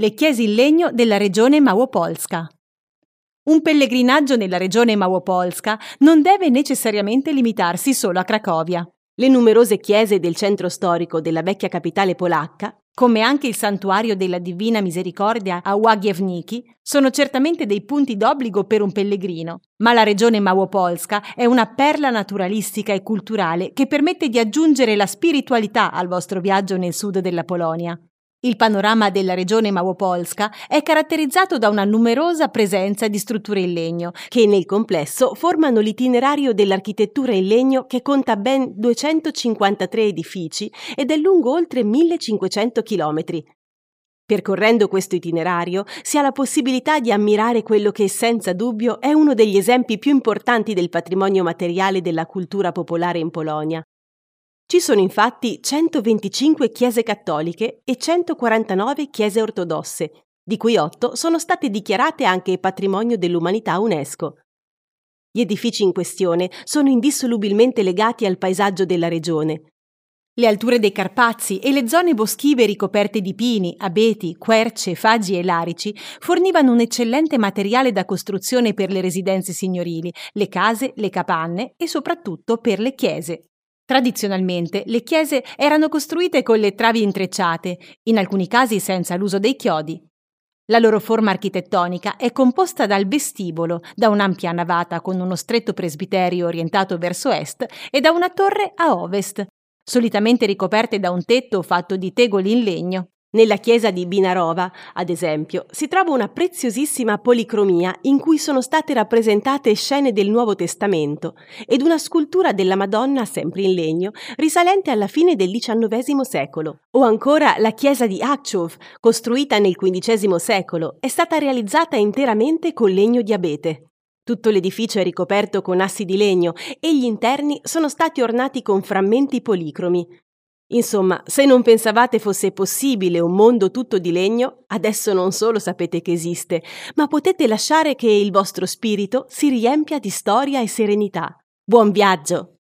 le chiese in legno della regione Małopolska. Un pellegrinaggio nella regione Małopolska non deve necessariamente limitarsi solo a Cracovia. Le numerose chiese del centro storico della vecchia capitale polacca, come anche il santuario della Divina Misericordia a Łagiewniki, sono certamente dei punti d'obbligo per un pellegrino, ma la regione Małopolska è una perla naturalistica e culturale che permette di aggiungere la spiritualità al vostro viaggio nel sud della Polonia. Il panorama della regione Małopolska è caratterizzato da una numerosa presenza di strutture in legno, che nel complesso formano l'itinerario dell'architettura in legno che conta ben 253 edifici ed è lungo oltre 1500 chilometri. Percorrendo questo itinerario si ha la possibilità di ammirare quello che senza dubbio è uno degli esempi più importanti del patrimonio materiale della cultura popolare in Polonia, ci sono infatti 125 chiese cattoliche e 149 chiese ortodosse, di cui 8 sono state dichiarate anche patrimonio dell'umanità UNESCO. Gli edifici in questione sono indissolubilmente legati al paesaggio della regione. Le alture dei Carpazi e le zone boschive ricoperte di pini, abeti, querce, faggi e larici fornivano un eccellente materiale da costruzione per le residenze signorili, le case, le capanne e soprattutto per le chiese. Tradizionalmente le chiese erano costruite con le travi intrecciate, in alcuni casi senza l'uso dei chiodi. La loro forma architettonica è composta dal vestibolo, da un'ampia navata con uno stretto presbiterio orientato verso est e da una torre a ovest, solitamente ricoperte da un tetto fatto di tegoli in legno. Nella chiesa di Binarova, ad esempio, si trova una preziosissima policromia in cui sono state rappresentate scene del Nuovo Testamento ed una scultura della Madonna sempre in legno risalente alla fine del XIX secolo. O ancora la chiesa di Akchov, costruita nel XV secolo, è stata realizzata interamente con legno di abete. Tutto l'edificio è ricoperto con assi di legno e gli interni sono stati ornati con frammenti policromi, Insomma, se non pensavate fosse possibile un mondo tutto di legno, adesso non solo sapete che esiste, ma potete lasciare che il vostro spirito si riempia di storia e serenità. Buon viaggio!